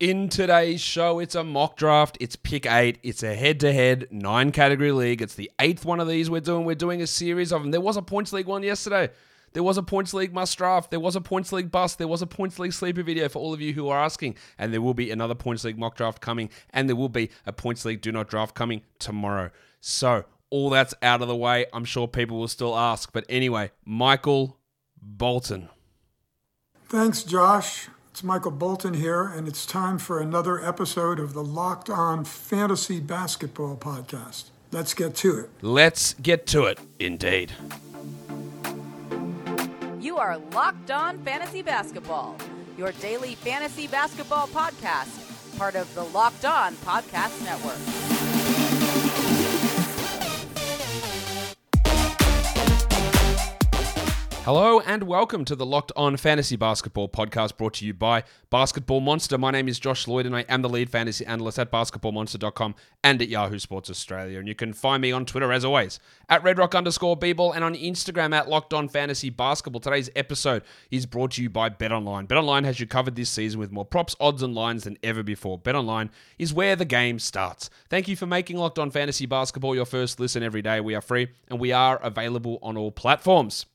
In today's show, it's a mock draft. It's pick eight. It's a head to head nine category league. It's the eighth one of these we're doing. We're doing a series of them. There was a points league one yesterday. There was a points league must draft. There was a points league bust. There was a points league sleeper video for all of you who are asking. And there will be another points league mock draft coming. And there will be a points league do not draft coming tomorrow. So, all that's out of the way. I'm sure people will still ask. But anyway, Michael Bolton. Thanks, Josh. It's Michael Bolton here, and it's time for another episode of the Locked On Fantasy Basketball Podcast. Let's get to it. Let's get to it, indeed. You are Locked On Fantasy Basketball, your daily fantasy basketball podcast, part of the Locked On Podcast Network. Hello and welcome to the Locked On Fantasy Basketball podcast brought to you by Basketball Monster. My name is Josh Lloyd and I am the lead fantasy analyst at basketballmonster.com and at Yahoo Sports Australia. And you can find me on Twitter as always at redrock underscore and on Instagram at Locked On Fantasy Basketball. Today's episode is brought to you by BetOnline. BetOnline has you covered this season with more props, odds, and lines than ever before. BetOnline is where the game starts. Thank you for making Locked On Fantasy Basketball your first listen every day. We are free and we are available on all platforms.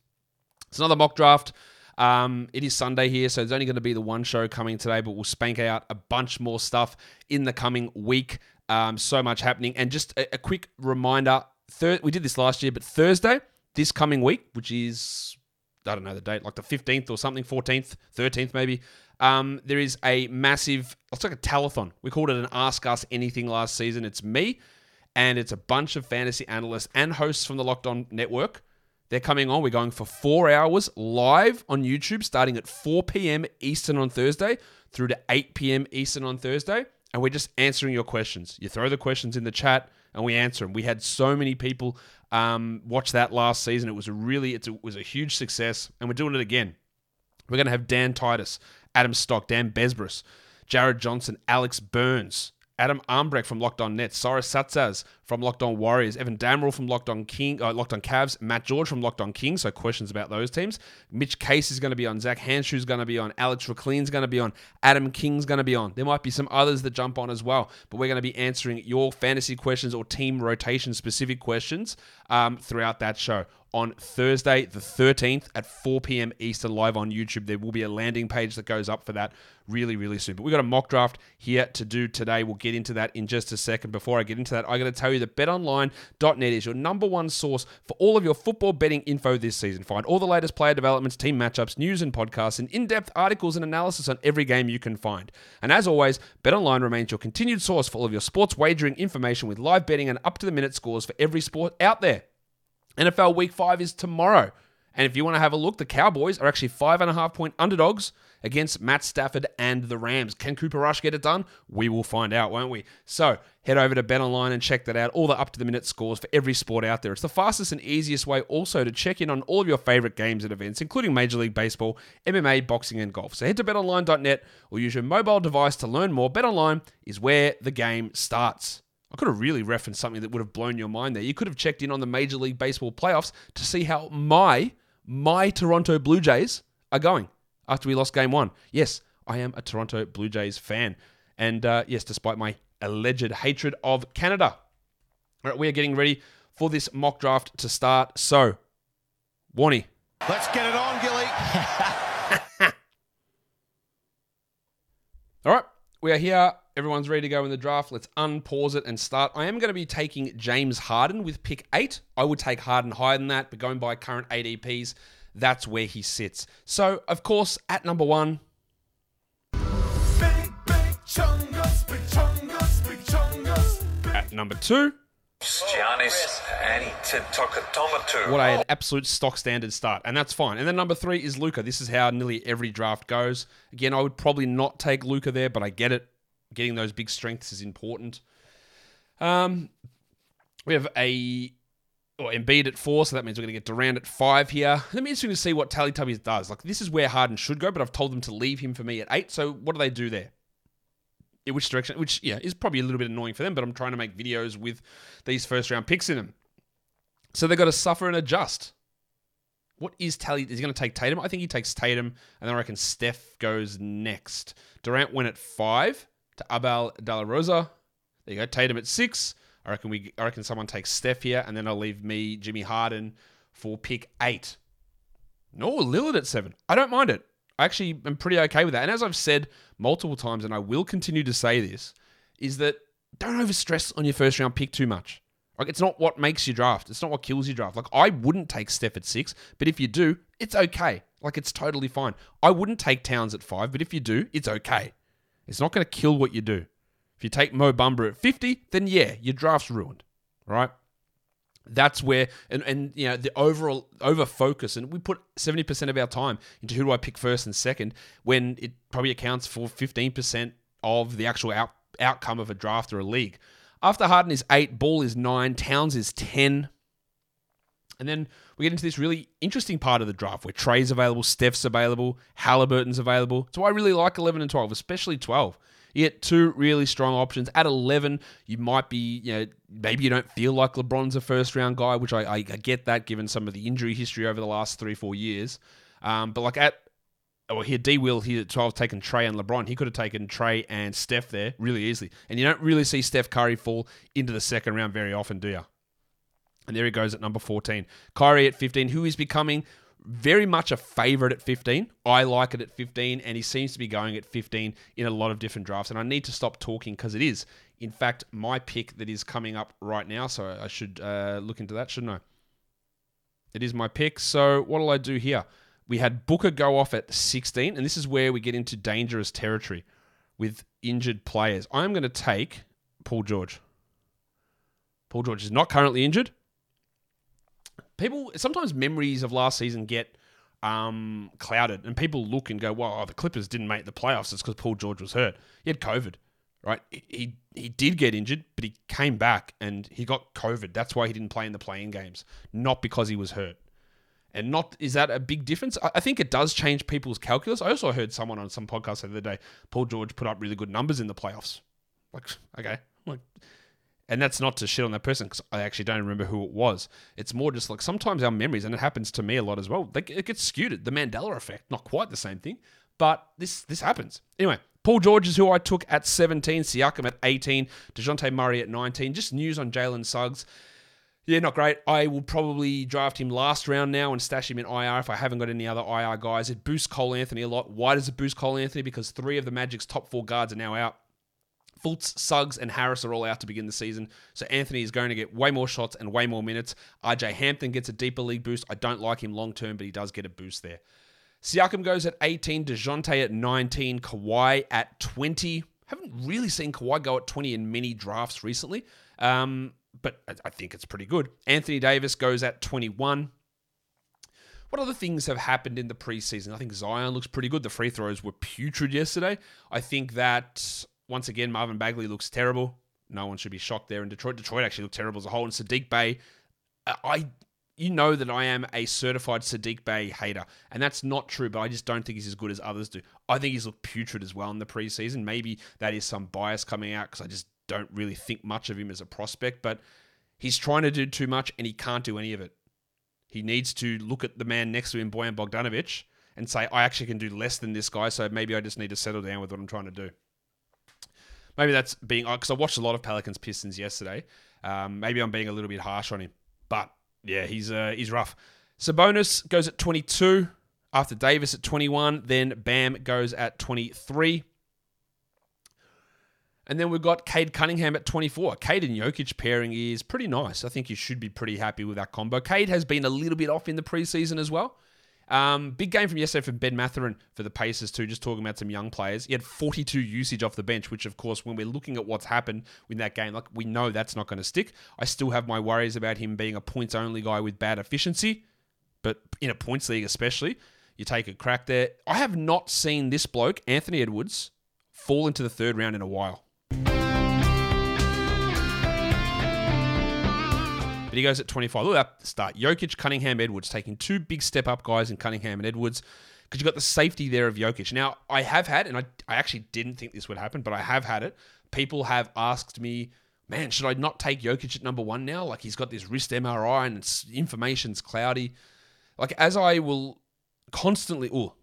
It's another mock draft. Um, it is Sunday here, so there's only going to be the one show coming today, but we'll spank out a bunch more stuff in the coming week. Um, so much happening. And just a, a quick reminder thir- we did this last year, but Thursday, this coming week, which is, I don't know the date, like the 15th or something, 14th, 13th maybe, um, there is a massive, it's like a telethon. We called it an Ask Us Anything last season. It's me, and it's a bunch of fantasy analysts and hosts from the Locked On Network. They're coming on. We're going for four hours live on YouTube, starting at 4 p.m. Eastern on Thursday through to 8 p.m. Eastern on Thursday. And we're just answering your questions. You throw the questions in the chat and we answer them. We had so many people um, watch that last season. It was a really, it was a huge success. And we're doing it again. We're going to have Dan Titus, Adam Stock, Dan Besbris, Jared Johnson, Alex Burns, Adam Armbrecht from Locked On Nets, Cyrus Satsaz from Locked On Warriors, Evan Damrell from Locked On King, uh, Locked On Cavs, Matt George from Locked On Kings. So questions about those teams. Mitch Case is going to be on. Zach Handshoe's going to be on. Alex Reclean's going to be on. Adam King's going to be on. There might be some others that jump on as well, but we're going to be answering your fantasy questions or team rotation specific questions um, throughout that show on Thursday, the 13th at 4 p.m. Eastern, live on YouTube. There will be a landing page that goes up for that really, really soon. But we've got a mock draft here to do today. We'll get into that in just a second. Before I get into that, I got to tell you that betonline.net is your number one source for all of your football betting info this season. Find all the latest player developments, team matchups, news and podcasts, and in depth articles and analysis on every game you can find. And as always, BetOnline remains your continued source for all of your sports wagering information with live betting and up to the minute scores for every sport out there. NFL Week 5 is tomorrow. And if you want to have a look, the Cowboys are actually five and a half point underdogs against Matt Stafford and the Rams. Can Cooper Rush get it done? We will find out, won't we? So head over to BetOnline and check that out. All the up to the minute scores for every sport out there. It's the fastest and easiest way also to check in on all of your favorite games and events, including Major League Baseball, MMA, boxing, and golf. So head to betonline.net or use your mobile device to learn more. BetOnline is where the game starts. I could have really referenced something that would have blown your mind there. You could have checked in on the Major League Baseball playoffs to see how my my Toronto Blue Jays are going after we lost game one. Yes, I am a Toronto Blue Jays fan. And uh, yes, despite my alleged hatred of Canada. All right, we are getting ready for this mock draft to start. So, Warnie. Let's get it on, Gilly. All right, we are here. Everyone's ready to go in the draft. Let's unpause it and start. I am going to be taking James Harden with pick eight. I would take Harden higher than that, but going by current ADPs, that's where he sits. So, of course, at number one, Big, big chungus, big chungus, big chungus. at number two, Giannis Antetokounmpo. what I had absolute stock standard start, and that's fine. And then number three is Luka. This is how nearly every draft goes. Again, I would probably not take Luka there, but I get it. Getting those big strengths is important. Um, we have a or Embiid at four, so that means we're going to get Durant at five here. It'll be interesting to see what Teletubbies does. Like this is where Harden should go, but I've told them to leave him for me at eight. So what do they do there? In which direction? Which yeah is probably a little bit annoying for them, but I'm trying to make videos with these first round picks in them. So they've got to suffer and adjust. What is Tally? Is he going to take Tatum? I think he takes Tatum, and then I reckon Steph goes next. Durant went at five, to Abel De La Rosa. There you go. Tatum at six. I reckon we. I reckon someone takes Steph here, and then I'll leave me Jimmy Harden for pick eight. No, Lillard at seven. I don't mind it. I actually am pretty okay with that. And as I've said multiple times, and I will continue to say this, is that don't overstress on your first round pick too much. Like it's not what makes you draft. It's not what kills you draft. Like I wouldn't take Steph at six, but if you do, it's okay. Like it's totally fine. I wouldn't take Towns at five, but if you do, it's okay. It's not going to kill what you do. If you take Mo Bamba at 50, then yeah, your draft's ruined. Right? That's where and, and you know the overall over focus and we put 70% of our time into who do I pick first and second when it probably accounts for 15% of the actual out, outcome of a draft or a league. After Harden is 8, Ball is 9, Towns is 10. And then we get into this really interesting part of the draft where Trae's available, Steph's available, Halliburton's available. So I really like 11 and 12, especially 12. You get two really strong options. At 11, you might be, you know, maybe you don't feel like LeBron's a first round guy, which I, I, get that given some of the injury history over the last three, four years. Um, but like at, well, here, D Will here at 12 taken Trae and LeBron. He could have taken Trae and Steph there really easily. And you don't really see Steph Curry fall into the second round very often, do you? And there he goes at number 14. Kyrie at 15, who is becoming very much a favorite at 15. I like it at 15, and he seems to be going at 15 in a lot of different drafts. And I need to stop talking because it is, in fact, my pick that is coming up right now. So I should uh, look into that, shouldn't I? It is my pick. So what'll I do here? We had Booker go off at 16, and this is where we get into dangerous territory with injured players. I'm going to take Paul George. Paul George is not currently injured people sometimes memories of last season get um, clouded, and people look and go, "Well, the Clippers didn't make the playoffs. It's because Paul George was hurt. He had COVID, right? He he did get injured, but he came back and he got COVID. That's why he didn't play in the playing games, not because he was hurt." And not is that a big difference? I think it does change people's calculus. I also heard someone on some podcast the other day, Paul George put up really good numbers in the playoffs. Like, okay, like and that's not to shit on that person because I actually don't remember who it was. It's more just like sometimes our memories, and it happens to me a lot as well. It gets skewed. The Mandela effect, not quite the same thing, but this this happens. Anyway, Paul George is who I took at 17, Siakam at 18, Dejounte Murray at 19. Just news on Jalen Suggs. Yeah, not great. I will probably draft him last round now and stash him in IR if I haven't got any other IR guys. It boosts Cole Anthony a lot. Why does it boost Cole Anthony? Because three of the Magic's top four guards are now out. Fultz, Suggs, and Harris are all out to begin the season. So Anthony is going to get way more shots and way more minutes. RJ Hampton gets a deeper league boost. I don't like him long term, but he does get a boost there. Siakam goes at 18, DeJounte at 19, Kawhi at 20. Haven't really seen Kawhi go at 20 in many drafts recently, um, but I think it's pretty good. Anthony Davis goes at 21. What other things have happened in the preseason? I think Zion looks pretty good. The free throws were putrid yesterday. I think that once again, Marvin Bagley looks terrible. No one should be shocked there in Detroit. Detroit actually looked terrible as a whole. And Saddiq Bey, uh, I, you know that I am a certified Saddiq Bey hater, and that's not true. But I just don't think he's as good as others do. I think he's looked putrid as well in the preseason. Maybe that is some bias coming out because I just don't really think much of him as a prospect. But he's trying to do too much, and he can't do any of it. He needs to look at the man next to him, Bojan Bogdanovic, and say, I actually can do less than this guy, so maybe I just need to settle down with what I'm trying to do. Maybe that's being because I watched a lot of Pelicans Pistons yesterday. Um, maybe I'm being a little bit harsh on him, but yeah, he's uh, he's rough. Sabonis goes at 22 after Davis at 21. Then Bam goes at 23. And then we've got Cade Cunningham at 24. Cade and Jokic pairing is pretty nice. I think you should be pretty happy with that combo. Cade has been a little bit off in the preseason as well. Um, big game from yesterday from Ben Mathurin for the Pacers too. Just talking about some young players. He had 42 usage off the bench, which of course, when we're looking at what's happened in that game, like we know that's not going to stick. I still have my worries about him being a points only guy with bad efficiency, but in a points league especially, you take a crack there. I have not seen this bloke Anthony Edwards fall into the third round in a while. But he goes at 25. Look at that start. Jokic, Cunningham, Edwards taking two big step up guys in Cunningham and Edwards because you've got the safety there of Jokic. Now, I have had, and I, I actually didn't think this would happen, but I have had it. People have asked me, man, should I not take Jokic at number one now? Like he's got this wrist MRI and it's, information's cloudy. Like as I will constantly, oh,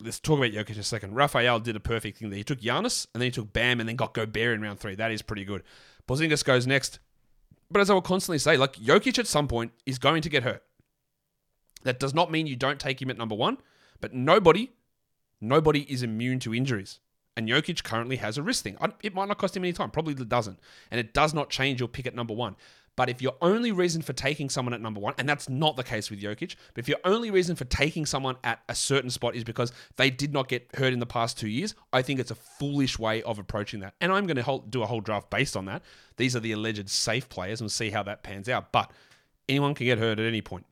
let's talk about Jokic a second. Raphael did a perfect thing there. He took Giannis and then he took Bam and then got Gobert in round three. That is pretty good. Porzingis goes next. But as I will constantly say, like Jokic at some point is going to get hurt. That does not mean you don't take him at number one, but nobody, nobody is immune to injuries. And Jokic currently has a wrist thing. It might not cost him any time, probably doesn't. And it does not change your pick at number one. But if your only reason for taking someone at number one, and that's not the case with Jokic, but if your only reason for taking someone at a certain spot is because they did not get hurt in the past two years, I think it's a foolish way of approaching that. And I'm going to do a whole draft based on that. These are the alleged safe players and see how that pans out. But anyone can get hurt at any point.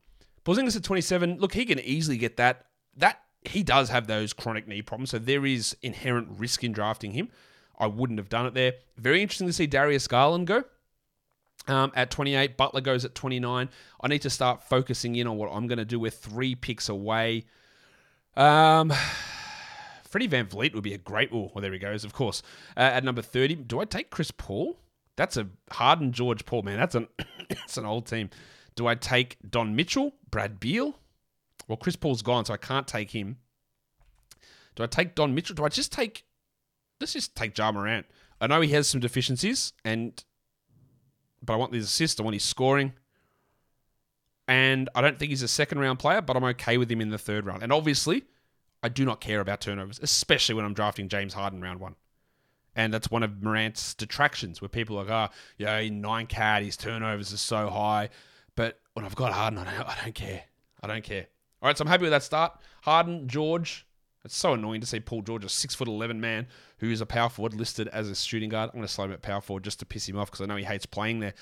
Porzingis at 27, look, he can easily get that. That he does have those chronic knee problems, so there is inherent risk in drafting him. I wouldn't have done it there. Very interesting to see Darius Garland go. Um, at 28, Butler goes at 29. I need to start focusing in on what I'm going to do. We're three picks away. Um, Freddie VanVleet would be a great. Oh, well, there he goes, of course. Uh, at number 30, do I take Chris Paul? That's a Harden George Paul, man. That's an, that's an old team. Do I take Don Mitchell, Brad Beal? Well, Chris Paul's gone, so I can't take him. Do I take Don Mitchell? Do I just take. Let's just take Ja Morant. I know he has some deficiencies, and but I want his assist. I want his scoring. And I don't think he's a second round player, but I'm okay with him in the third round. And obviously, I do not care about turnovers, especially when I'm drafting James Harden round one. And that's one of Morant's detractions where people are like, oh, yeah, in nine cat, his turnovers are so high. But when I've got Harden, I don't, I don't care. I don't care. All right, so I'm happy with that start. Harden, George. It's so annoying to see Paul George, a six foot eleven man who is a power forward listed as a shooting guard. I'm going to slow him at power forward just to piss him off because I know he hates playing there.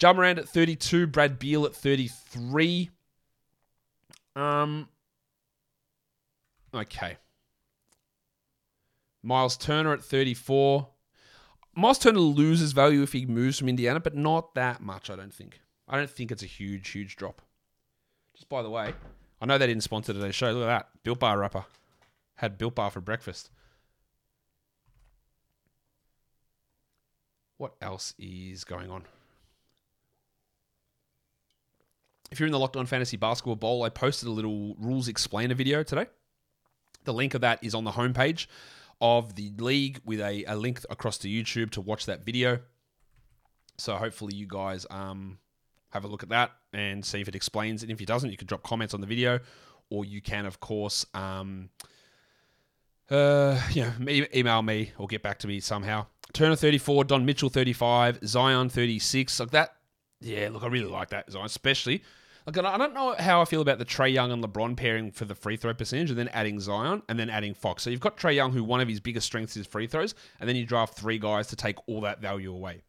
Ja Morant at 32, Brad Beal at 33. Um. Okay. Miles Turner at 34. Miles Turner loses value if he moves from Indiana, but not that much, I don't think. I don't think it's a huge, huge drop. Just by the way, I know they didn't sponsor today's show. Look at that. Built Bar wrapper. Had Built Bar for breakfast. What else is going on? If you're in the Locked On Fantasy Basketball Bowl, I posted a little rules explainer video today. The link of that is on the homepage of the league with a, a link across to YouTube to watch that video. So hopefully you guys um, have a look at that and see if it explains. And if it doesn't, you can drop comments on the video, or you can, of course, um, uh, you know, email me or get back to me somehow. Turner 34, Don Mitchell 35, Zion 36. Like that, yeah, look, I really like that Zion, especially. Like, I don't know how I feel about the Trae Young and LeBron pairing for the free throw percentage, and then adding Zion, and then adding Fox. So you've got Trae Young, who one of his biggest strengths is free throws, and then you draft three guys to take all that value away.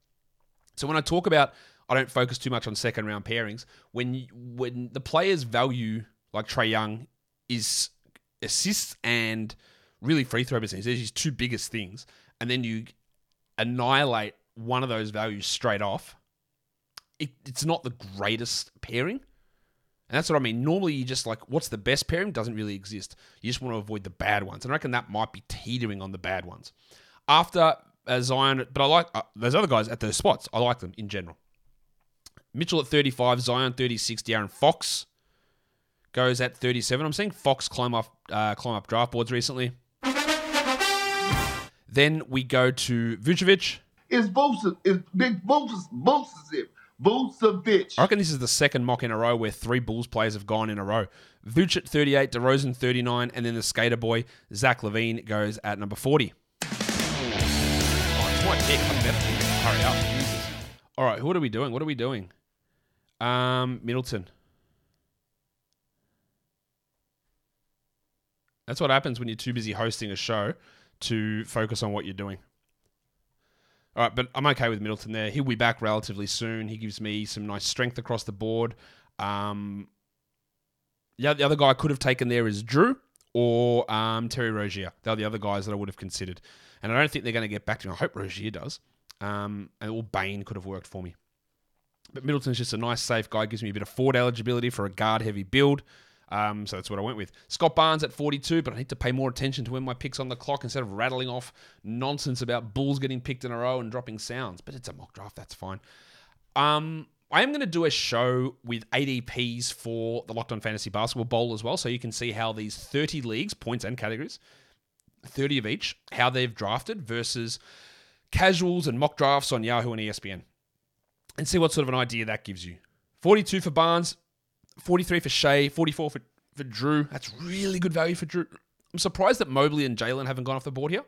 So when I talk about, I don't focus too much on second round pairings. When when the player's value, like Trae Young, is assists and really free throw percentage, there's his two biggest things, and then you annihilate one of those values straight off. It, it's not the greatest pairing. And that's what I mean. Normally, you just like, what's the best pairing? Doesn't really exist. You just want to avoid the bad ones. And I reckon that might be teetering on the bad ones. After uh, Zion, but I like uh, those other guys at those spots. I like them in general. Mitchell at 35, Zion 36, De'Aaron Fox goes at 37. I'm seeing Fox climb up, uh, climb up draft boards recently. Then we go to Vucevic. It's Vucevic. It's Big Vucevic. Vucevic. Vucevic. I reckon this is the second mock in a row where three Bulls players have gone in a row. Vooch at 38, DeRozan 39, and then the skater boy, Zach LaVine, goes at number 40. Oh, it's my pick. I better hurry up. Jesus. All right, what are we doing? What are we doing? Um, Middleton. That's what happens when you're too busy hosting a show to focus on what you're doing. All right, but I'm okay with Middleton there. He'll be back relatively soon. He gives me some nice strength across the board. Um, yeah, the other guy I could have taken there is Jrue or um, Terry Rozier. They're the other guys that I would have considered. And I don't think they're going to get back to me. I hope Rozier does. Um, and or Bane could have worked for me. But Middleton's just a nice, safe guy. Gives me a bit of forward eligibility for a guard-heavy build. Um, so that's what I went with. Scott Barnes at 42, but I need to pay more attention to when my pick's on the clock instead of rattling off nonsense about Bulls getting picked in a row and dropping sounds. But it's a mock draft, that's fine. Um, I am going to do a show with ADPs for the Locked On Fantasy Basketball Bowl as well, so you can see how these 30 leagues, points and categories, 30 of each, how they've drafted versus casuals and mock drafts on Yahoo and ESPN, and see what sort of an idea that gives you. 42 for Barnes, 43 for Shea, 44 for, for Jrue. That's really good value for Jrue. I'm surprised that Mobley and Jalen haven't gone off the board here.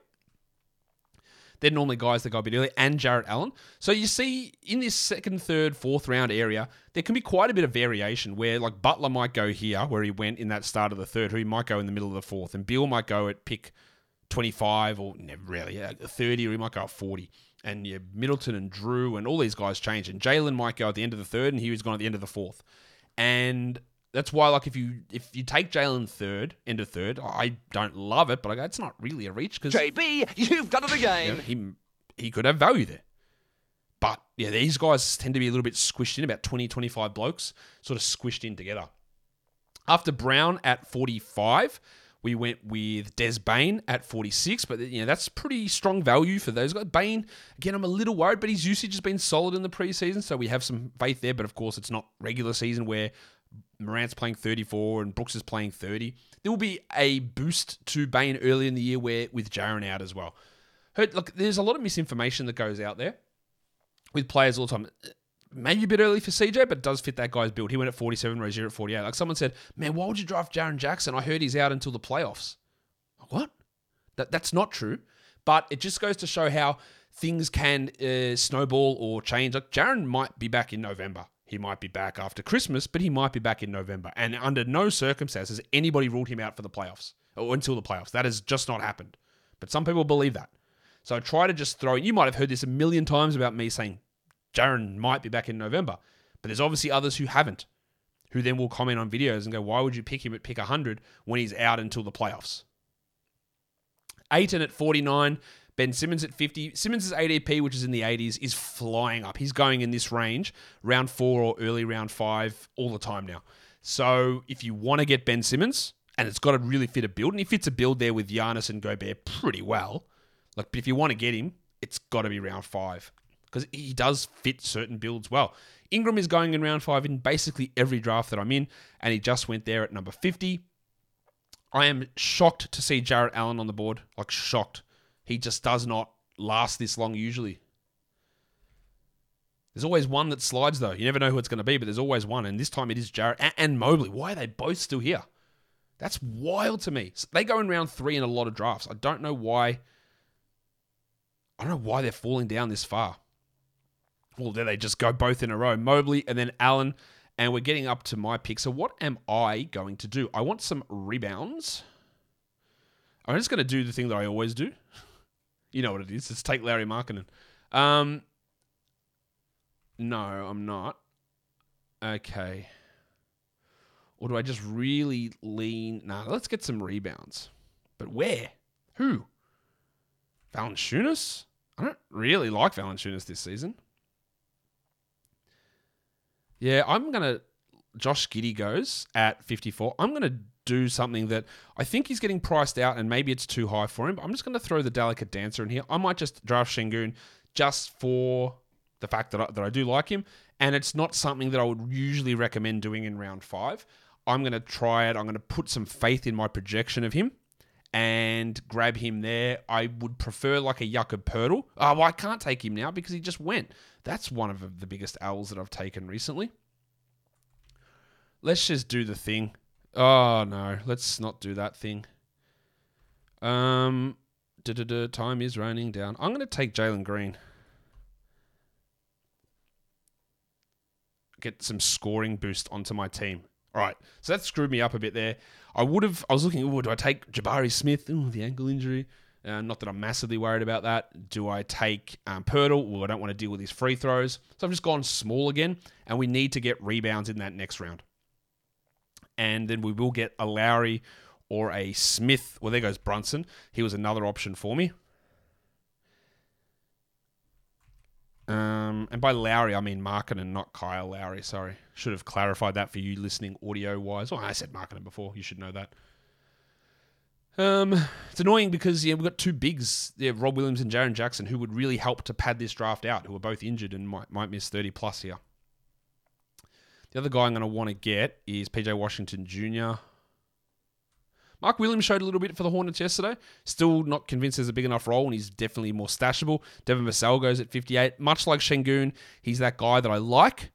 They're normally guys that go a bit early, and Jarrett Allen. So you see in this second, third, fourth round area, there can be quite a bit of variation where like Butler might go here, where he went in that start of the third, or he might go in the middle of the fourth, and Bill might go at pick 25 or never really yeah, 30, or he might go at 40. And yeah, Middleton and Jrue and all these guys change. And Jalen might go at the end of the third, and he was gone at the end of the fourth. And that's why, like, if you if you take Jalen third, into third, I don't love it, but I go, it's not really a reach because JB, you've done it again. he he could have value there. But yeah, these guys tend to be a little bit squished in, about 20, 25 blokes, sort of squished in together. After Brown at 45, we went with Des Bane at 46, but you know that's pretty strong value for those guys. Bane, again, I'm a little worried, but his usage has been solid in the preseason, so we have some faith there. But of course, it's not regular season where Morant's playing 34 and Brooks is playing 30. There will be a boost to Bane early in the year where with Jaren out as well. Look, there's a lot of misinformation that goes out there with players all the time. Maybe a bit early for CJ, but does fit that guy's build. He went at 47, Rozier at 48. Like someone said, man, why would you draft Jaren Jackson? I heard he's out until the playoffs. What? That that's not true. But it just goes to show how things can uh, snowball or change. Like Jaren might be back in November. He might be back after Christmas, but he might be back in November. And under no circumstances anybody ruled him out for the playoffs or until the playoffs. That has just not happened. But some people believe that. So try to just throw. You might have heard this a million times about me saying Jaren might be back in November, but there's obviously others who haven't, who then will comment on videos and go, "Why would you pick him at pick 100 when he's out until the playoffs?" Ayton at 49, Ben Simmons at 50. Simmons' ADP, which is in the 80s, is flying up. He's going in this range, round four or early round five, all the time now. So if you want to get Ben Simmons, and it's got to really fit a build, and he fits a build there with Giannis and Gobert pretty well. Like, but if you want to get him, it's got to be round five because he does fit certain builds well. Ingram is going in round five in basically every draft that I'm in, and he just went there at number 50. I am shocked to see Jarrett Allen on the board. Like, shocked. He just does not last this long usually. There's always one that slides, though. You never know who it's going to be, but there's always one. And this time it is Jarrett and, Mobley. Why are they both still here? That's wild to me. So they go in round three in a lot of drafts. I don't know why. I don't know why they're falling down this far. Well, there they just go both in a row. Mobley and then Allen. And we're getting up to my pick. So what am I going to do? I want some rebounds. I'm just going to do the thing that I always do. You know what it is. It's take Lauri Markkanen. Um, no, I'm not. Okay. Or do I just really lean? Nah, let's get some rebounds. But where? Who? Valanciunas? I don't really like Valanciunas this season. Yeah, I'm gonna. Josh Giddey goes at 54. I'm gonna do something that I think he's getting priced out, and maybe it's too high for him. But I'm just gonna throw the delicate dancer in here. I might just draft Sengun just for the fact that I, that I do like him, and it's not something that I would usually recommend doing in round five. I'm gonna try it. I'm gonna put some faith in my projection of him and grab him there. I would prefer like a Jakob Poeltl. Oh, well, I can't take him now because he just went. That's one of the biggest owls that I've taken recently. Let's just do the thing. Oh no, let's not do that thing. Um, time is running down. I'm going to take Jalen Green. Get some scoring boost onto my team. All right, so that screwed me up a bit there. I would have. I was looking. Oh, do I take Jabari Smith? Oh, the ankle injury. Uh, not that I'm massively worried about that. Do I take um, Poeltl? Well, I don't want to deal with his free throws. So I've just gone small again, and we need to get rebounds in that next round. And then we will get a Lauri or a Smith. Well, there goes Brunson. He was another option for me. Um, and by Lauri, I mean Markkanen and not Kyle Lowry. Sorry. Should have clarified that for you listening audio wise. Well, I said Markkanen before. You should know that. Um, it's annoying because yeah, we've got two bigs, yeah, Rob Williams and Jaren Jackson, who would really help to pad this draft out, who are both injured and might might miss thirty plus here. The other guy I'm going to want to get is PJ Washington Jr. Mark Williams showed a little bit for the Hornets yesterday. Still not convinced there's a big enough role, and he's definitely more stashable. Devin Vassell goes at 58. Much like Sengun, he's that guy that I like,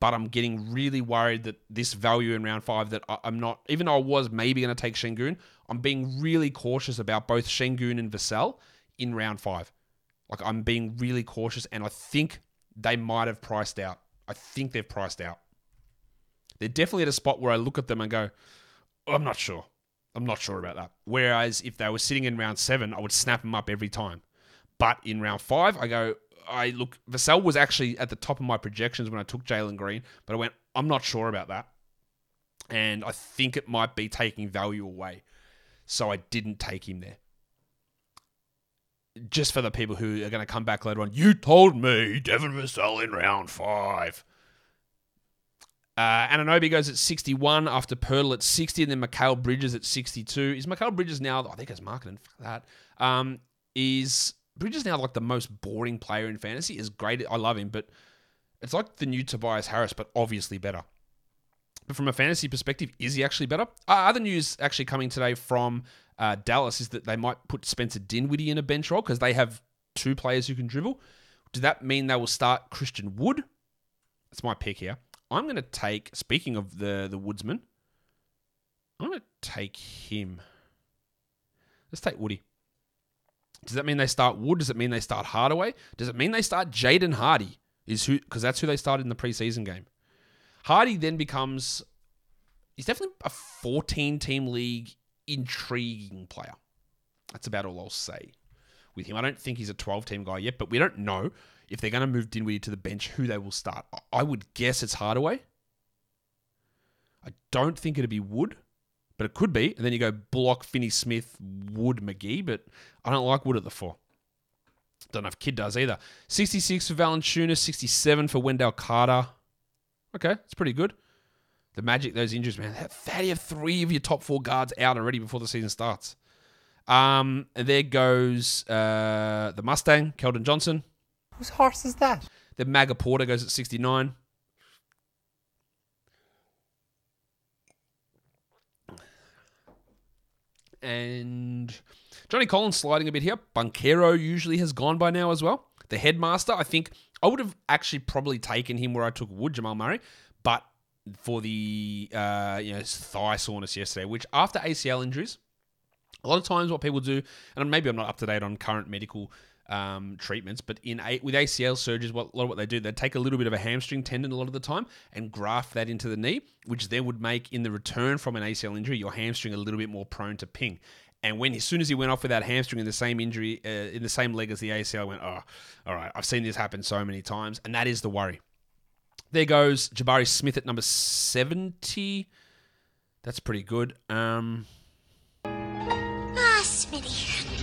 but I'm getting really worried that this value in round five that I- I'm not, even though I was maybe going to take Sengun, I'm being really cautious about both Sengun and Vassell in round five. Like I'm being really cautious, and I think they might have priced out. I think they've priced out. They're definitely at a spot where I look at them and go, I'm not sure. I'm not sure about that. Whereas if they were sitting in round seven, I would snap them up every time. But in round five, I go, I look, Vassell was actually at the top of my projections when I took Jalen Green, but I went, I'm not sure about that. And I think it might be taking value away. So I didn't take him there. Just for the people who are going to come back later on, you told me Devin Vassell in round five. Uh, Anunoby goes at 61 after Poeltl at 60, and then Mikal Bridges at 62. Is Mikal Bridges now, I think it's marketing, fuck that. Um, is Bridges now like the most boring player in fantasy? Is great. I love him, but it's like the new Tobias Harris, but obviously better. But from a fantasy perspective, is he actually better? Uh, other news actually coming today from uh, Dallas is that they might put Spencer Dinwiddie in a bench role because they have two players who can dribble. Does that mean they will start Christian Wood? That's my pick here. I'm going to take, speaking of the, the Woodsman, I'm going to take him. Let's take Woody. Does that mean they start Wood? Does it mean they start Hardaway? Does it mean they start Jaden Hardy? Is who because that's who they started in the preseason game. Hardy then becomes he's definitely a 14 team league intriguing player. That's about all I'll say with him. I don't think he's a 12 team guy yet, but we don't know if they're going to move Dinwiddie to the bench who they will start. I- would guess it's Hardaway. I don't think it'd be Wood, but it could be. And then you go Block, Finney Smith, Wood, McGee, but I don't like Wood at the four. Don't know if Kidd does either. 66 for Valanciunas, 67 for Wendell Carter. Okay, it's pretty good. The Magic, those injuries, man. How do you have three of your top four guards out already before the season starts? Um, there goes uh, the Mustang, Keldon Johnson. Whose horse is that? The Maga Porter goes at 69. And Johnny Collins sliding a bit here. Banchero usually has gone by now as well. The headmaster, I think I would have actually probably taken him where I took Wood, Jamal Murray, but for the uh, you know thigh soreness yesterday, which after ACL injuries, a lot of times what people do, and maybe I'm not up to date on current medical um, treatments, but in a, with ACL surgeries, what, a lot of what they do, they take a little bit of a hamstring tendon a lot of the time and graft that into the knee, which then would make in the return from an ACL injury your hamstring a little bit more prone to ping. And when as soon as he went off with that hamstring in the same injury uh, in the same leg as the ACL, I went, oh, all right, I've seen this happen so many times, and that is the worry. There goes Jabari Smith at number seventy. That's pretty good. Um.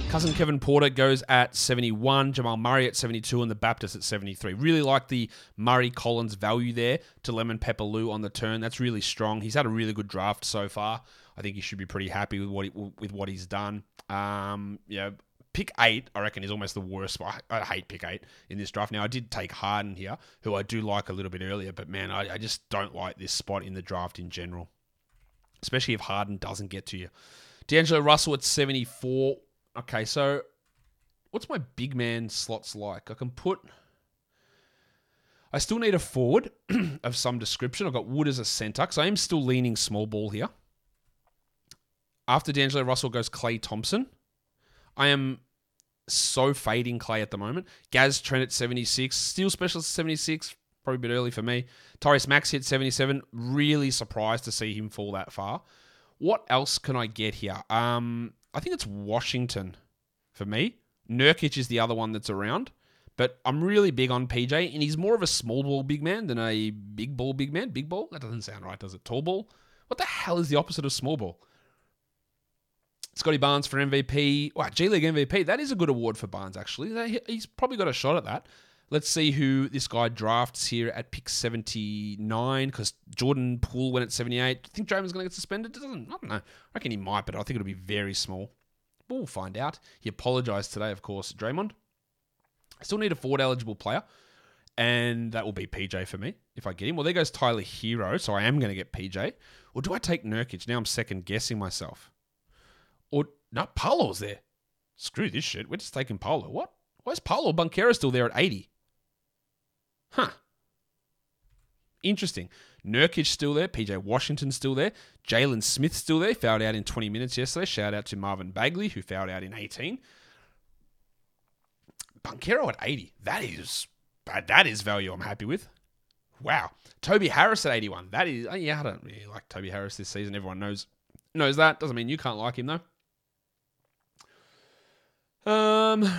Cousin Kevin Porter goes at 71, Jamal Murray at 72, and the Baptist at 73. Really like the Murray Collins value there to Lemon Pepper Lou on the turn. That's really strong. He's had a really good draft so far. I think he should be pretty happy with what he, with what he's done. Um, yeah, pick eight, I reckon, is almost the worst. I, I hate pick eight in this draft. Now, I did take Harden here, who I do like a little bit earlier, but man, I, I just don't like this spot in the draft in general, especially if Harden doesn't get to you. D'Angelo Russell at 74. Okay, so what's my big man slots like? I can put. I still need a forward of some description. I've got Wood as a center because I am still leaning small ball here. After D'Angelo Russell goes Klay Thompson. I am so fading Klay at the moment. Gaz Trent at 76. Steel Specialist at 76. Probably a bit early for me. Tyrese Max hit 77. Really surprised to see him fall that far. What else can I get here? Um, I think it's Washington for me. Nurkic is the other one that's around. But I'm really big on PJ, and he's more of a small ball big man than a big ball big man. Big ball? That doesn't sound right, does it? Tall ball? What the hell is the opposite of small ball? Scotty Barnes for MVP. Wow, G League MVP. That is a good award for Barnes, actually. He's probably got a shot at that. Let's see who this guy drafts here at pick 79, because Jordan Poole went at 78. Do you think Draymond's going to get suspended? Doesn't, I don't know. I reckon he might, but I think it'll be very small. But we'll find out. He apologized today, of course, Draymond. I still need a forward eligible player. and that will be PJ for me if I get him. Well, there goes Tyler Herro, so I am going to get PJ. Or do I take Nurkic? Now I'm second guessing myself. Or no, Paolo's there. Screw this shit. We're just taking Paolo. What? Why is Paolo Banchero still there at 80? Huh. Interesting. Nurkic still there. PJ Washington still there. Jalen Smith still there. Fouled out in 20 minutes yesterday. Shout out to Marvin Bagley, who fouled out in 18. Banchero at 80. That is that is value I'm happy with. Wow. Toby Harris at 81. That is, oh, yeah, I don't really like Toby Harris this season. Everyone knows knows that. Doesn't mean you can't like him though. Um,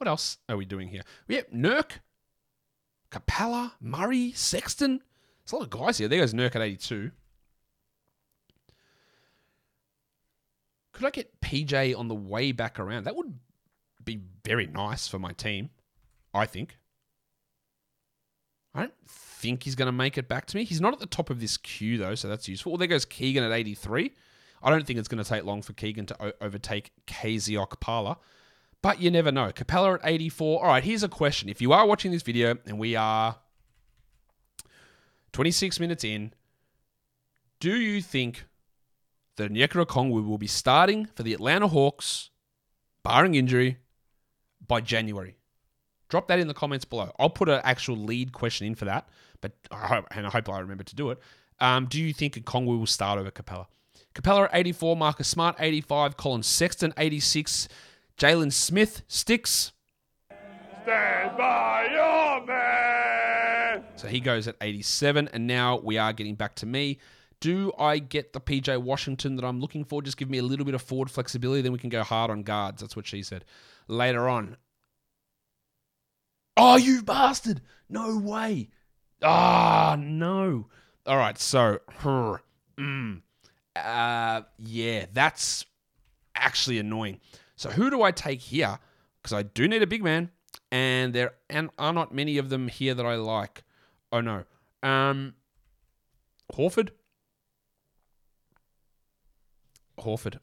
what else are we doing here? We have Nurk, Capela, Murray, Sexton. There's a lot of guys here. There goes Nurk at 82. Could I get PJ on the way back around? That would be very nice for my team, I think. I don't think he's going to make it back to me. He's not at the top of this queue, though, so that's useful. Well, there goes Keegan at 83. I don't think it's going to take long for Keegan to overtake KZ Okpala, but you never know. Capela at 84. All right, here's a question. If you are watching this video and we are 26 minutes in, do you think that Onyeka Okongwu will be starting for the Atlanta Hawks, barring injury, by January? Drop that in the comments below. I'll put an actual lead question in for that, but I hope, and I hope I remember to do it. Um, do you think Okongwu will start over Capela? Capela at 84, Marcus Smart 85, Colin Sexton 86, Jalen Smith sticks. Stand by your man. So he goes at 87, and now we are getting back to me. Do I get the PJ Washington that I'm looking for? Just give me a little bit of forward flexibility, then we can go hard on guards. That's what she said. Later on. Oh, you bastard! No way! Ah, no. All right, so, her, mm, uh, yeah, that's actually annoying. So who do I take here? Because I do need a big man, and there are not many of them here that I like. Oh no, um, Horford. Horford.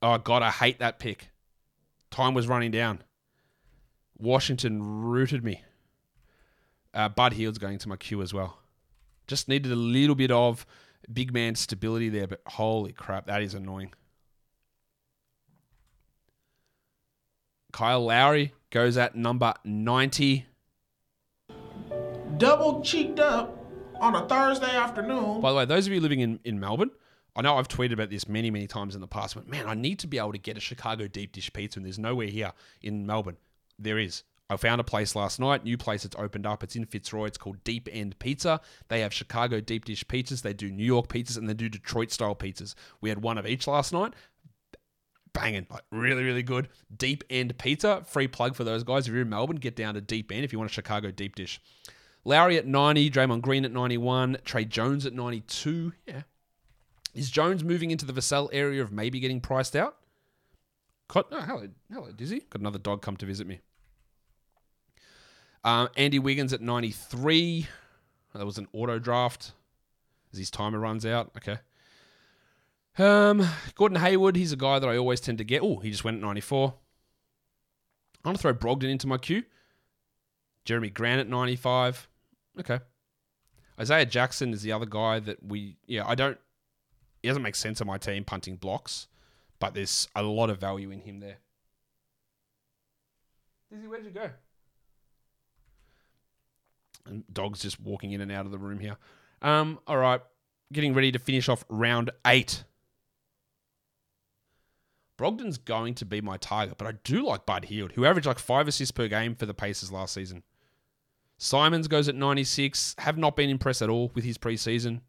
Oh god, I hate that pick. Time was running down. Washington rooted me. Uh, Bud Hield's going to my queue as well. Just needed a little bit of big man stability there, but holy crap, that is annoying. Kyle Lowry goes at number 90. double cheeked up on a Thursday afternoon. By the way, those of you living in, in Melbourne, I know I've tweeted about this many, many times in the past, but man, I need to be able to get a Chicago deep dish pizza, and there's nowhere here in Melbourne. There is. I found a place last night, new place that's opened up. It's in Fitzroy. It's called Deep End Pizza. They have Chicago deep dish pizzas. They do New York pizzas and they do Detroit style pizzas. We had one of each last night. Banging, like really, really good. Deep End Pizza. Free plug for those guys. If you're in Melbourne, get down to Deep End if you want a Chicago deep dish. Lowry at 90, Draymond Green at 91, Tre Jones at 92. Yeah. Is Jones moving into the Vassell area of maybe getting priced out? Oh, hello, hello, Dizzy. Got another dog come to visit me. Um, Andy Wiggins at 93. That was an auto draft as his timer runs out. Okay. Um, Gordon Hayward, he's a guy that I always tend to get. Oh, he just went at 94. I'm going to throw Brogdon into my queue. Jerami Grant at 95. Okay. Isaiah Jackson is the other guy that we, yeah, I don't, he doesn't make sense on my team punting blocks, but there's a lot of value in him there. Dizzy, where did you go? And dog's just walking in and out of the room here. Um, all right, getting ready to finish off round eight. Brogdon's going to be my target, but I do like Bud Hield, who averaged like five assists per game for the Pacers last season. Simons goes at 96. Have not been impressed at all with his preseason.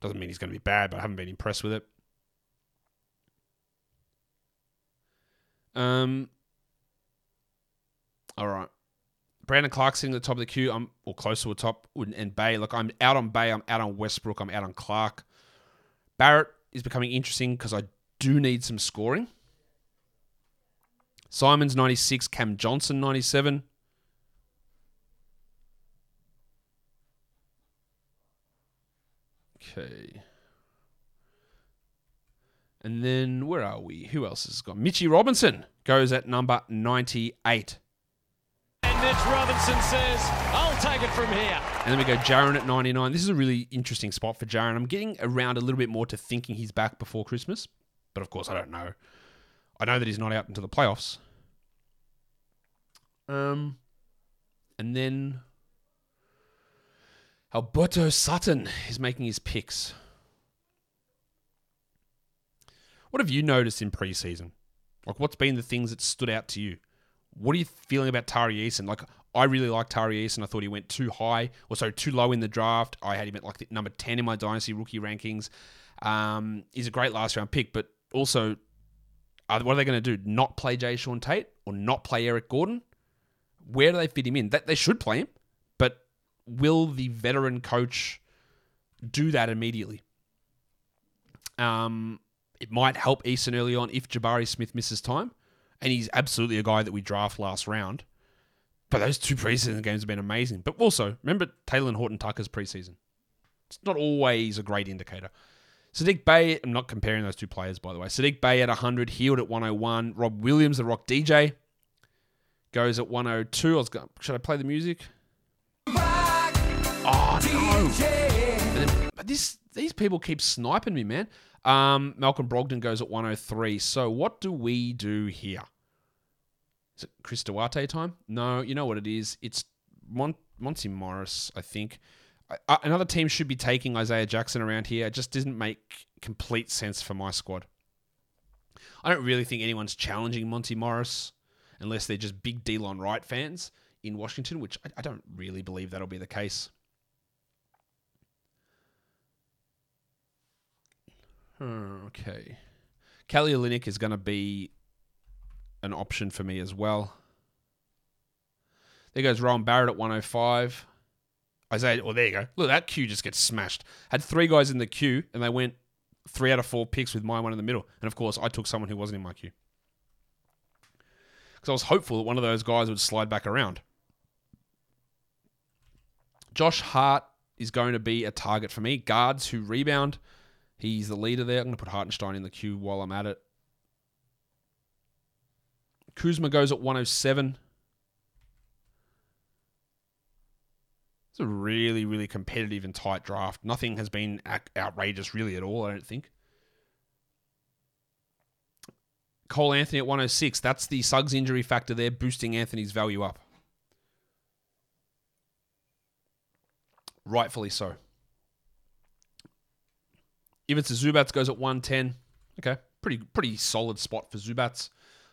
Doesn't mean he's going to be bad, but I haven't been impressed with it. Um. All right. Brandon Clarke sitting at the top of the queue. I'm or close to the top. And Bey. Look, I'm out on Bey. I'm out on Westbrook. I'm out on Clarke. Barrett is becoming interesting because I do need some scoring. Simons 96. Cam Johnson 97. Okay. And then where are we? Who else has got? Mitchy Robinson goes at number 98. And Mitch Robinson says, I'll take it from here. And then we go Jaren at 99. This is a really interesting spot for Jaren. I'm getting around a little bit more to thinking he's back before Christmas, but of course I don't know. I know that he's not out into the playoffs. Um, and then Alberto Sutton is making his picks. What have you noticed in preseason? Like, what's been the things that stood out to you? What are you feeling about Tari Eason? Like, I really like Tari Eason. I thought he went too high, or sorry, too low in the draft. I had him at like number 10 in my Dynasty rookie rankings. Um, he's a great last round pick, but also, are, what are they going to do? Not play Jae'Sean Tate or not play Eric Gordon? Where do they fit him in? That They should play him, but will the veteran coach do that immediately? Um, it might help Eason early on if Jabari Smith misses time. And he's absolutely a guy that we draft last round. But those two preseason games have been amazing. But also, remember Talen Horton Tucker's preseason. It's not always a great indicator. Saddiq Bey, I'm not comparing those two players, by the way. Saddiq Bey at 100, Healed at 101. Rob Williams, the Rock DJ, goes at 102. I was going, should I play the music? Oh, no. Then, but this, these people keep sniping me, man. Um, Malcolm Brogdon goes at 103. So what do we do here? Is it Chris Duarte time? No, you know what it is. It's Mon- Monty Morris, I think. Another team should be taking Isaiah Jackson around here. It just doesn't make complete sense for my squad. I don't really think anyone's challenging Monty Morris unless they're just big Delon Wright fans in Washington, which I, don't really believe that'll be the case. Okay. Kelly Olynyk is going to be an option for me as well. There goes Rowan Barrett at 105. Isaiah, well, there you go. Look, that queue just gets smashed. Had three guys in the queue, and they went three out of four picks with my one in the middle. And of course, I took someone who wasn't in my queue. Because I was hopeful that one of those guys would slide back around. Josh Hart is going to be a target for me. Guards who rebound. He's the leader there. I'm going to put Hartenstein in the queue while I'm at it. Kuzma goes at 107. It's a really, really competitive and tight draft. Nothing has been outrageous really at all, I don't think. Cole Anthony at 106. That's the Suggs injury factor there, boosting Anthony's value up. Rightfully so. Ivica Zubac goes at 110. Okay, pretty pretty solid spot for Zubac.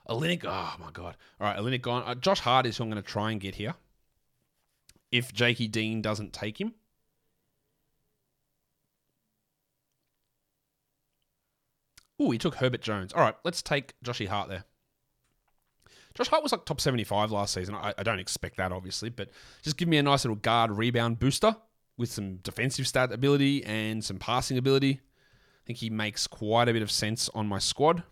Olynyk, oh my god. All right, Olynyk gone. Uh, Josh Hart is who I'm going to try and get here. If Jakey Dean doesn't take him. Oh, he took Herbert Jones. All right, let's take Joshy Hart there. Josh Hart was like top 75 last season. I, I, don't expect that, obviously, but just give me a nice little guard rebound booster with some defensive stat ability and some passing ability. I think he makes quite a bit of sense on my squad.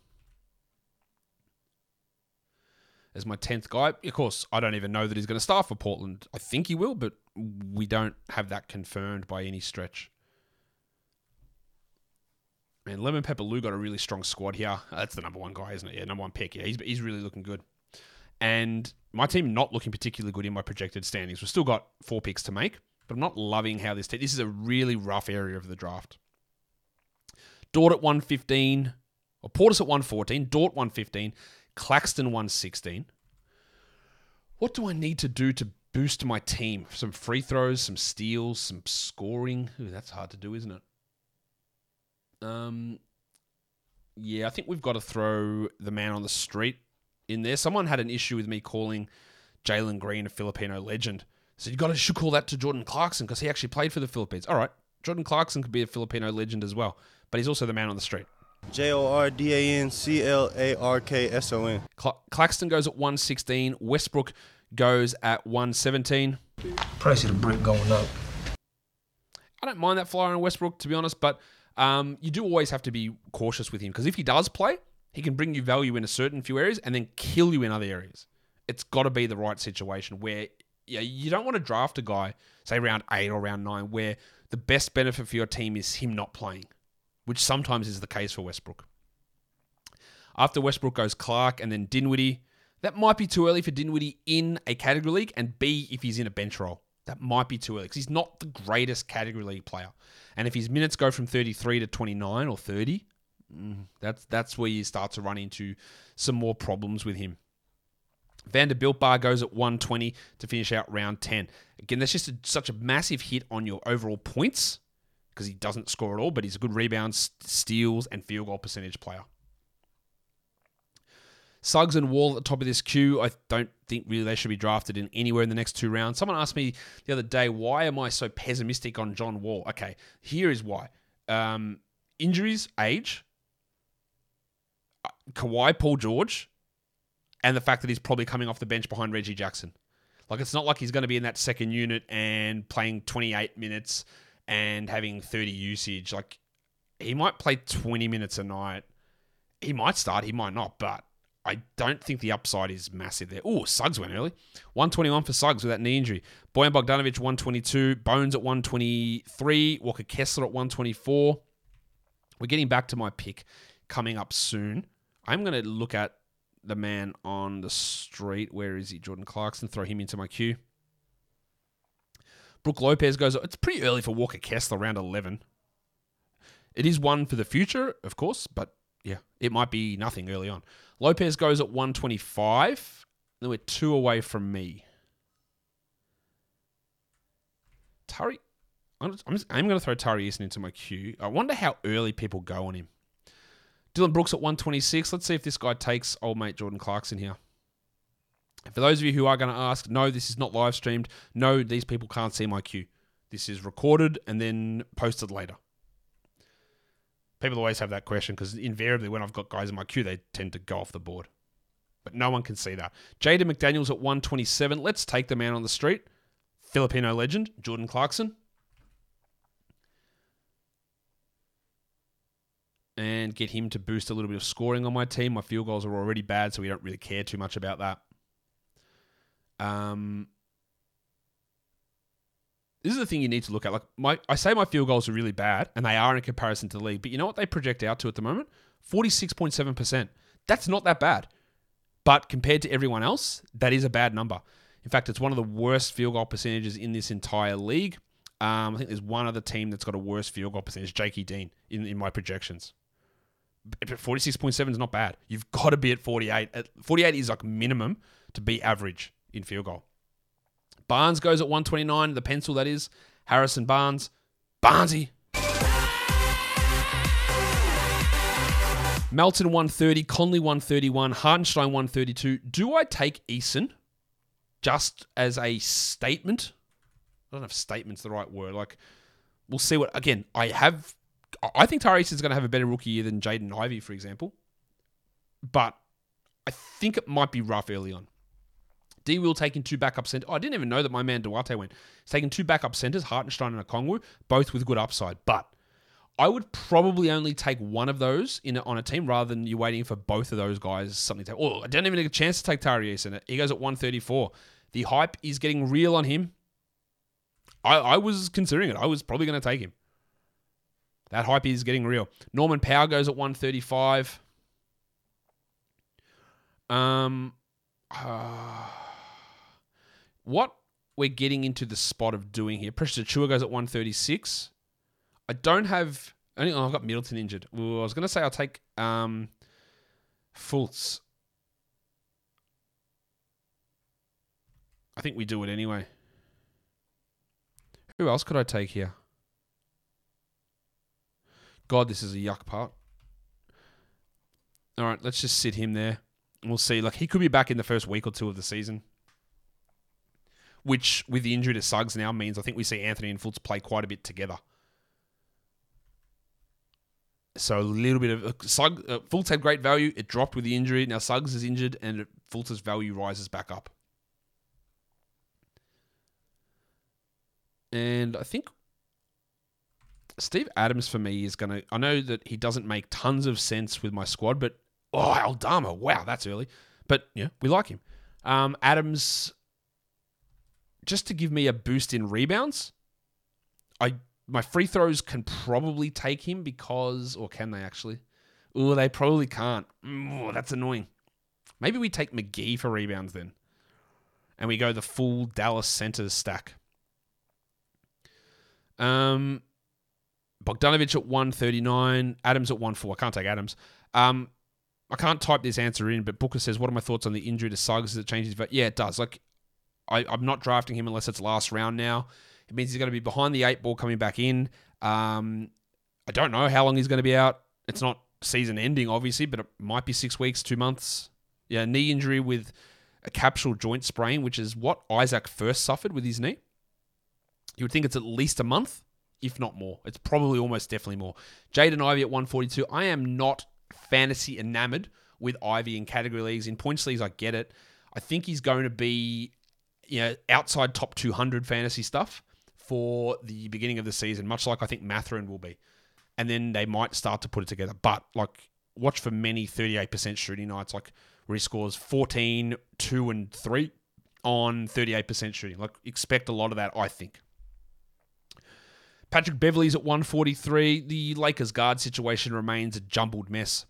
As my 10th guy. Of course, I don't even know that he's going to start for Portland. I think he will, but we don't have that confirmed by any stretch. And Lemon Pepper Lou got a really strong squad here. That's the number one guy, isn't it? Yeah, number one pick. Yeah, he's, he's really looking good. And my team not looking particularly good in my projected standings. We've still got four picks to make, but I'm not loving how this team. This is a really rough area of the draft. Dort at 115, or Portis at 114, Dort 115, Claxton 116. What do I need to do to boost my team? Some free throws, some steals, some scoring. Ooh, that's hard to do, isn't it? Um, yeah, I think we've got to throw the man on the street in there. Someone had an issue with me calling Jalen Green a Filipino legend. So you got to should call that to Jordan Clarkson because he actually played for the Philippines. All right, Jordan Clarkson could be a Filipino legend as well, but he's also the man on the street. J O R D A N C L A R K S O N. Claxton goes at 116. Westbrook goes at 117. Price of the brick going up. I don't mind that flyer on Westbrook, to be honest, but um, you do always have to be cautious with him because if he does play, he can bring you value in a certain few areas and then kill you in other areas. It's got to be the right situation where yeah, you don't want to draft a guy, say round eight or round nine, where the best benefit for your team is him not playing, which sometimes is the case for Westbrook. After Westbrook goes Clarke and then Dinwiddie. That might be too early for Dinwiddie in a category league, and B, if he's in a bench role. That might be too early because he's not the greatest category league player. And if his minutes go from 33 to 29 or 30, mm, that's that's where you start to run into some more problems with him. Vanderbilt bar goes at 120 to finish out round 10. Again, that's just a, such a massive hit on your overall points because he doesn't score at all, but he's a good rebounds, steals, and field goal percentage player. Suggs and Wall at the top of this queue, I don't think really they should be drafted in anywhere in the next two rounds. Someone asked me the other day, why am I so pessimistic on John Wall? Okay, here is why. Um, injuries, age, uh, Kawhi, Paul George, and the fact that he's probably coming off the bench behind Reggie Jackson. Like, it's not like he's going to be in that second unit and playing 28 minutes and having 30 usage. Like, he might play 20 minutes a night. He might start, he might not, but I don't think the upside is massive there. Oh, Suggs went early. 121 for Suggs with that knee injury. Bojan Bogdanovic, 122. Bones at 123. Walker Kessler at 124. We're getting back to my pick coming up soon. I'm going to look at the man on the street. Where is he? Jordan Clarkson. Throw him into my queue. Brook Lopez goes, it's pretty early for Walker Kessler, round 11. It is one for the future, of course, but yeah, it might be nothing early on. Lopez goes at 125. Then we're two away from me. Tari, I'm, I'm, just, I'm going to throw Tari Eason into my queue. I wonder how early people go on him. Dillon Brooks at 126. Let's see if this guy takes old mate Jordan Clarkson here. For those of you who are going to ask, no, this is not live streamed. No, these people can't see my queue. This is recorded and then posted later. People always have that question because invariably when I've got guys in my queue, they tend to go off the board. But no one can see that. Jaden McDaniels at 127. Let's take the man on the street. Filipino legend, Jordan Clarkson. And get him to boost a little bit of scoring on my team. My field goals are already bad, so we don't really care too much about that. Um, this is the thing you need to look at. Like my, I say my field goals are really bad, and they are in comparison to the league. But you know what they project out to at the moment? Forty-six point seven percent. That's not that bad, but compared to everyone else, that is a bad number. In fact, it's one of the worst field goal percentages in this entire league. Um, I think there's one other team that's got a worse field goal percentage, Jakey Dean, in, in my projections. But 46.7 is not bad. You've got to be at 48. 48 is like minimum to be average in field goal. Barnes goes at 129, the pencil that is. Harrison Barnes. Barnesy. Melton 130, Conley 131, Hartenstein 132. Do I take Eason just as a statement? I don't know if statement's the right word. Like, we'll see what. Again, I have. I think Tyrese is going to have a better rookie year than Jaden Ivey, for example. But I think it might be rough early on. D Will taking two backup centers. Oh, I didn't even know that my man Duarte went. He's taking two backup centers, Hartenstein and Okongwu, both with good upside. But I would probably only take one of those in a, on a team rather than you waiting for both of those guys something to. Oh, I don't even get a chance to take Tari Eason. He goes at 134. The hype is getting real on him. I, I was considering it. I was probably going to take him. That hype is getting real. Norman Powell goes at 135. Um, uh, what we're getting into the spot of doing here. Precious Achiuwa goes at 136. I don't have. Only, oh, I've got Middleton injured. Ooh, I was going to say I'll take um, Fultz. I think we do it anyway. Who else could I take here? God, this is a yuck part. All right, let's just sit him there. We'll see. Like he could be back in the first week or two of the season, which with the injury to Suggs now means I think we see Anthony and Fultz play quite a bit together. So a little bit of uh, Suggs, uh, Fultz had great value. It dropped with the injury. Now Suggs is injured, and Fultz's value rises back up. And I think Steve Adams for me is going to. I know that he doesn't make tons of sense with my squad, but oh, Aldama, wow, that's early. But yeah, we like him. Um, Adams, just to give me a boost in rebounds. I my free throws can probably take him because, or can they actually? Oh, they probably can't. Oh, that's annoying. Maybe we take McGee for rebounds then. And we go the full Dallas centers stack. Um, Bogdanovic at 139, Adams at 1 4. I can't take Adams. Um, I can't type this answer in, but Booker says, What are my thoughts on the injury to Suggs? Does it change his vote? Yeah, it does. Like, I, I'm not drafting him unless it's last round now. It means he's going to be behind the eight ball coming back in. Um, I don't know how long he's going to be out. It's not season ending, obviously, but it might be six weeks, two months. Yeah, knee injury with a capsule joint sprain, which is what Isaac first suffered with his knee. You would think it's at least a month, if not more. It's probably almost definitely more. Jaden Ivey at 142. I am not fantasy enamored with Ivey in category leagues. In points leagues, I get it. I think he's going to be, you know, outside top 200 fantasy stuff for the beginning of the season, much like I think Mathurin will be. And then they might start to put it together. But like, watch for many 38% shooting nights, like where he scores 14, 2, and 3 on 38% shooting. Like, expect a lot of that, I think. Patrick Beverley's at 143. The Lakers guard situation remains a jumbled mess.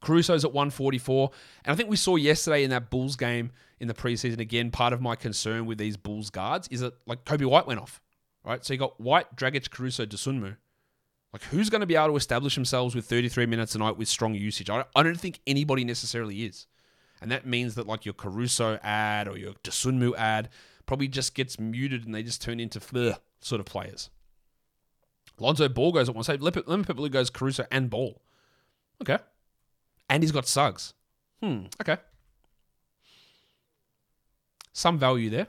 Caruso's at 144. And I think we saw yesterday in that Bulls game in the preseason, again, part of my concern with these Bulls guards is that, like, Coby White went off, right? So you got White, Dragic, Caruso, Dosunmu. Like, who's going to be able to establish themselves with 33 minutes a night with strong usage? I don't think anybody necessarily is. And that means that, like, your Caruso ad or your Dosunmu ad probably just gets muted and they just turn into sort of players. Lonzo Ball goes at one side. Lemon Pepper goes Caruso and Ball. Okay. And he's got Suggs. Hmm. Okay. Some value there.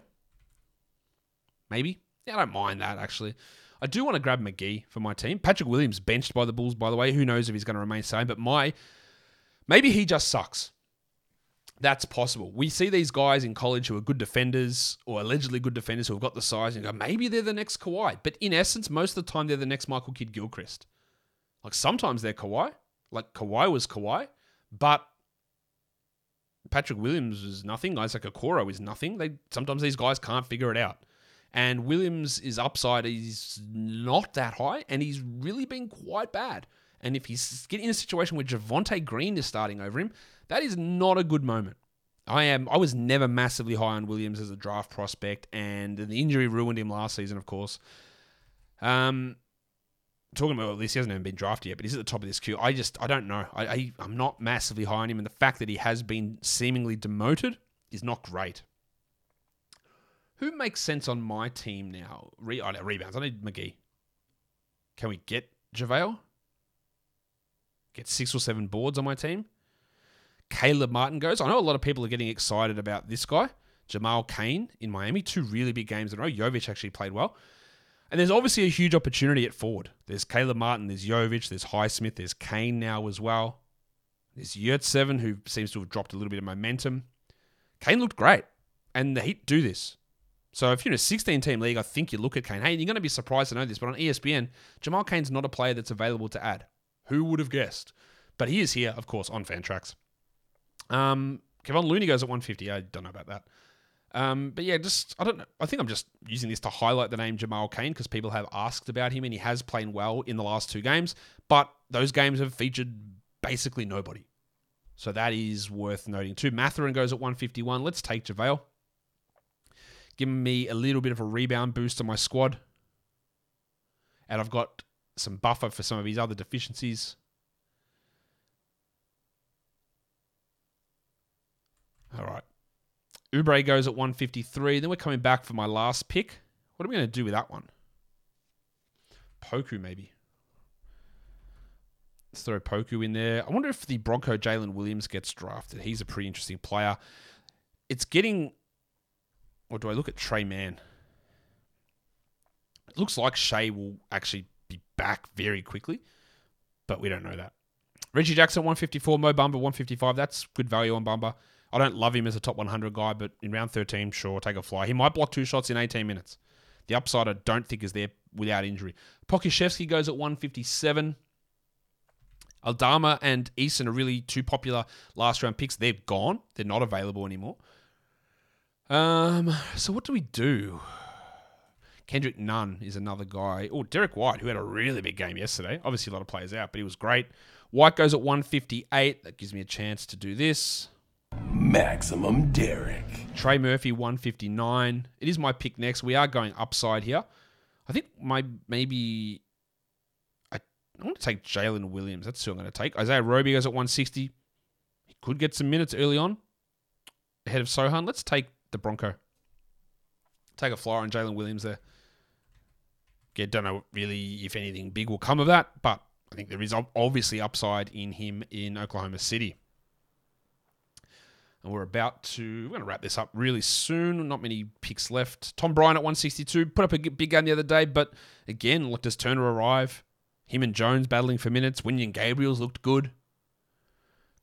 Maybe. Yeah, I don't mind that, actually. I do want to grab McGee for my team. Patrick Williams benched by the Bulls, by the way. Who knows if he's going to remain same? But my maybe he just sucks. That's possible. We see these guys in college who are good defenders or allegedly good defenders who have got the size and go, maybe they're the next Kawhi. But in essence, most of the time they're the next Michael Kidd Gilchrist. Like sometimes they're Kawhi. Like Kawhi was Kawhi. But Patrick Williams is nothing. Isaac Okoro is nothing. They sometimes these guys can't figure it out. And Williams' is upside is not that high, and he's really been quite bad. And if he's getting in a situation where Javonte Green is starting over him, that is not a good moment. I am. I was never massively high on Williams as a draft prospect, and the injury ruined him last season, of course. Um, talking about this, he hasn't even been drafted yet, but he's at the top of this queue. I just, I don't know. I, I I'm not massively high on him, and the fact that he has been seemingly demoted is not great. Who makes sense on my team now? Re- oh, rebounds. I need McGee. Can we get JaVale? Get six or seven boards on my team? Caleb Martin goes. I know a lot of people are getting excited about this guy, Jamal Cain in Miami. Two really big games in a row. Jovic actually played well. And there's obviously a huge opportunity at forward. There's Caleb Martin, there's Jovic, there's Highsmith, there's Cain now as well. There's Yurtseven, who seems to have dropped a little bit of momentum. Cain looked great. And the Heat do this. So if you're in a 16 team league, I think you look at Cain. Hey, you're going to be surprised to know this, but on ESPN, Jamal Cain's not a player that's available to add. Who would have guessed? But he is here, of course, on Fantrax. Um, Kevon Looney goes at 150. I don't know about that. Um, but yeah, just I don't know. I think I'm just using this to highlight the name Jamal Cain because people have asked about him and he has played well in the last two games, but those games have featured basically nobody. So that is worth noting too. Mathurin goes at 151. Let's take JaVale. Giving me a little bit of a rebound boost on my squad. And I've got some buffer for some of his other deficiencies. All right. Oubre goes at 153. Then we're coming back for my last pick. What are we going to do with that one? Poku, maybe. Let's throw Poku in there. I wonder if the Bronco Jalen Williams gets drafted. He's a pretty interesting player. It's getting. Or do I look at Tre Mann? It looks like Shai will actually be back very quickly, but we don't know that. Reggie Jackson, 154. Mo Bamba, 155. That's good value on Bamba. I don't love him as a top 100 guy, but in round 13, sure, take a fly. He might block two shots in 18 minutes. The upside I don't think is there without injury. Pokusevski goes at 157. Aldama and Eason are really two popular last round picks. They're gone. They're not available anymore. Um, so what do we do? Kendrick Nunn is another guy. Oh, Derek White, who had a really big game yesterday. Obviously, a lot of players out, but he was great. White goes at 158. That gives me a chance to do this. Maximum Derek. Trey Murphy 159. It is my pick next. We are going upside here. I think my maybe I, want to take Jalen Williams. That's who I'm going to take. Isaiah Roby goes at 160. He could get some minutes early on ahead of Sochan. Let's take the Bronco. Take a flyer on Jalen Williams there. Yeah, don't know really if anything big will come of that, but I think there is obviously upside in him in Oklahoma City. And we're about to, we're going to wrap this up really soon. Not many picks left. Tom Bryan at 162 put up a big gun the other day, but again, look, does Turner arrive? Him and Jones battling for minutes. Wenyen Gabriel's looked good.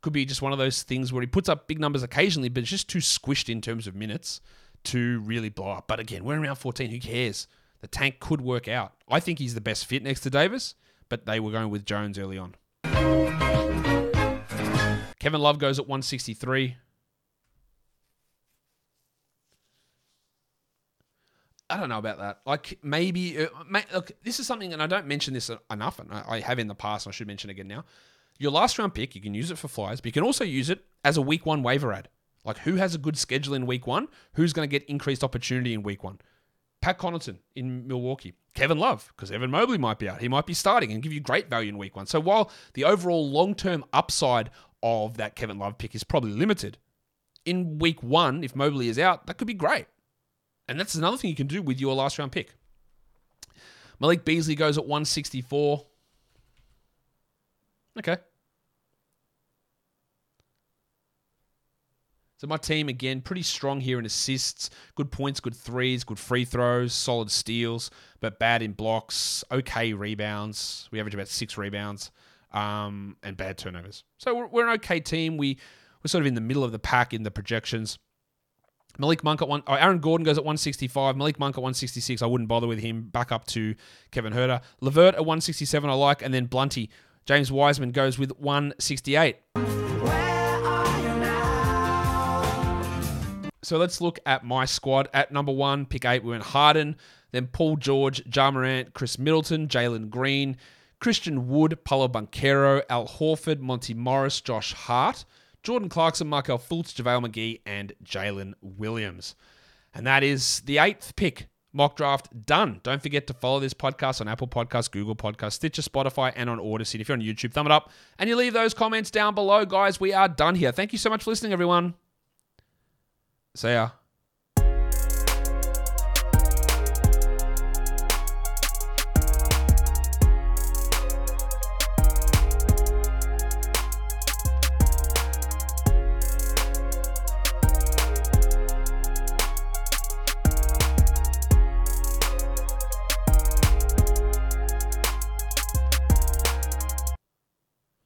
Could be just one of those things where he puts up big numbers occasionally, but it's just too squished in terms of minutes to really blow up. But again, we're in round 14. Who cares? The tank could work out. I think he's the best fit next to Davis, but they were going with Jones early on. Kevin Love goes at 163. I don't know about that. Like maybe, uh, may, look, this is something, and I don't mention this enough, and I, I have in the past, and I should mention again now. Your last round pick, you can use it for flyers, but you can also use it as a week one waiver add. Like who has a good schedule in week one? Who's going to get increased opportunity in week one? Pat Connaughton in Milwaukee. Kevin Love, because Evan Mobley might be out. He might be starting and give you great value in week one. So while the overall long term upside of that Kevin Love pick is probably limited, in week one, if Mobley is out, that could be great. And that's another thing you can do with your last round pick. Malik Beasley goes at 164. Okay. So my team again pretty strong here in assists, good points, good threes, good free throws, solid steals, but bad in blocks, okay rebounds. We average about six rebounds, um, and bad turnovers. So we're, we're, an okay team. We we're sort of in the middle of the pack in the projections. Malik Monk at one. Oh, Aaron Gordon goes at 165. Malik Monk at 166. I wouldn't bother with him. Back up to Kevin Huerter. Levert at 167. I like, and then Blunty. James Wiseman goes with 168. So let's look at my squad. At number one, pick eight, we went Harden, then Paul George, Ja Morant, Khris Middleton, Jalen Green, Christian Wood, Paolo Banchero, Al Horford, Monty Morris, Josh Hart, Jordan Clarkson, Markelle Fultz, JaVale McGee, and Jalen Williams. And that is the eighth pick. Mock draft done. Don't forget to follow this podcast on Apple Podcasts, Google Podcasts, Stitcher, Spotify, and on Audacy. If you're on YouTube, thumb it up and you leave those comments down below, guys. We are done here. Thank you so much for listening, everyone. See ya.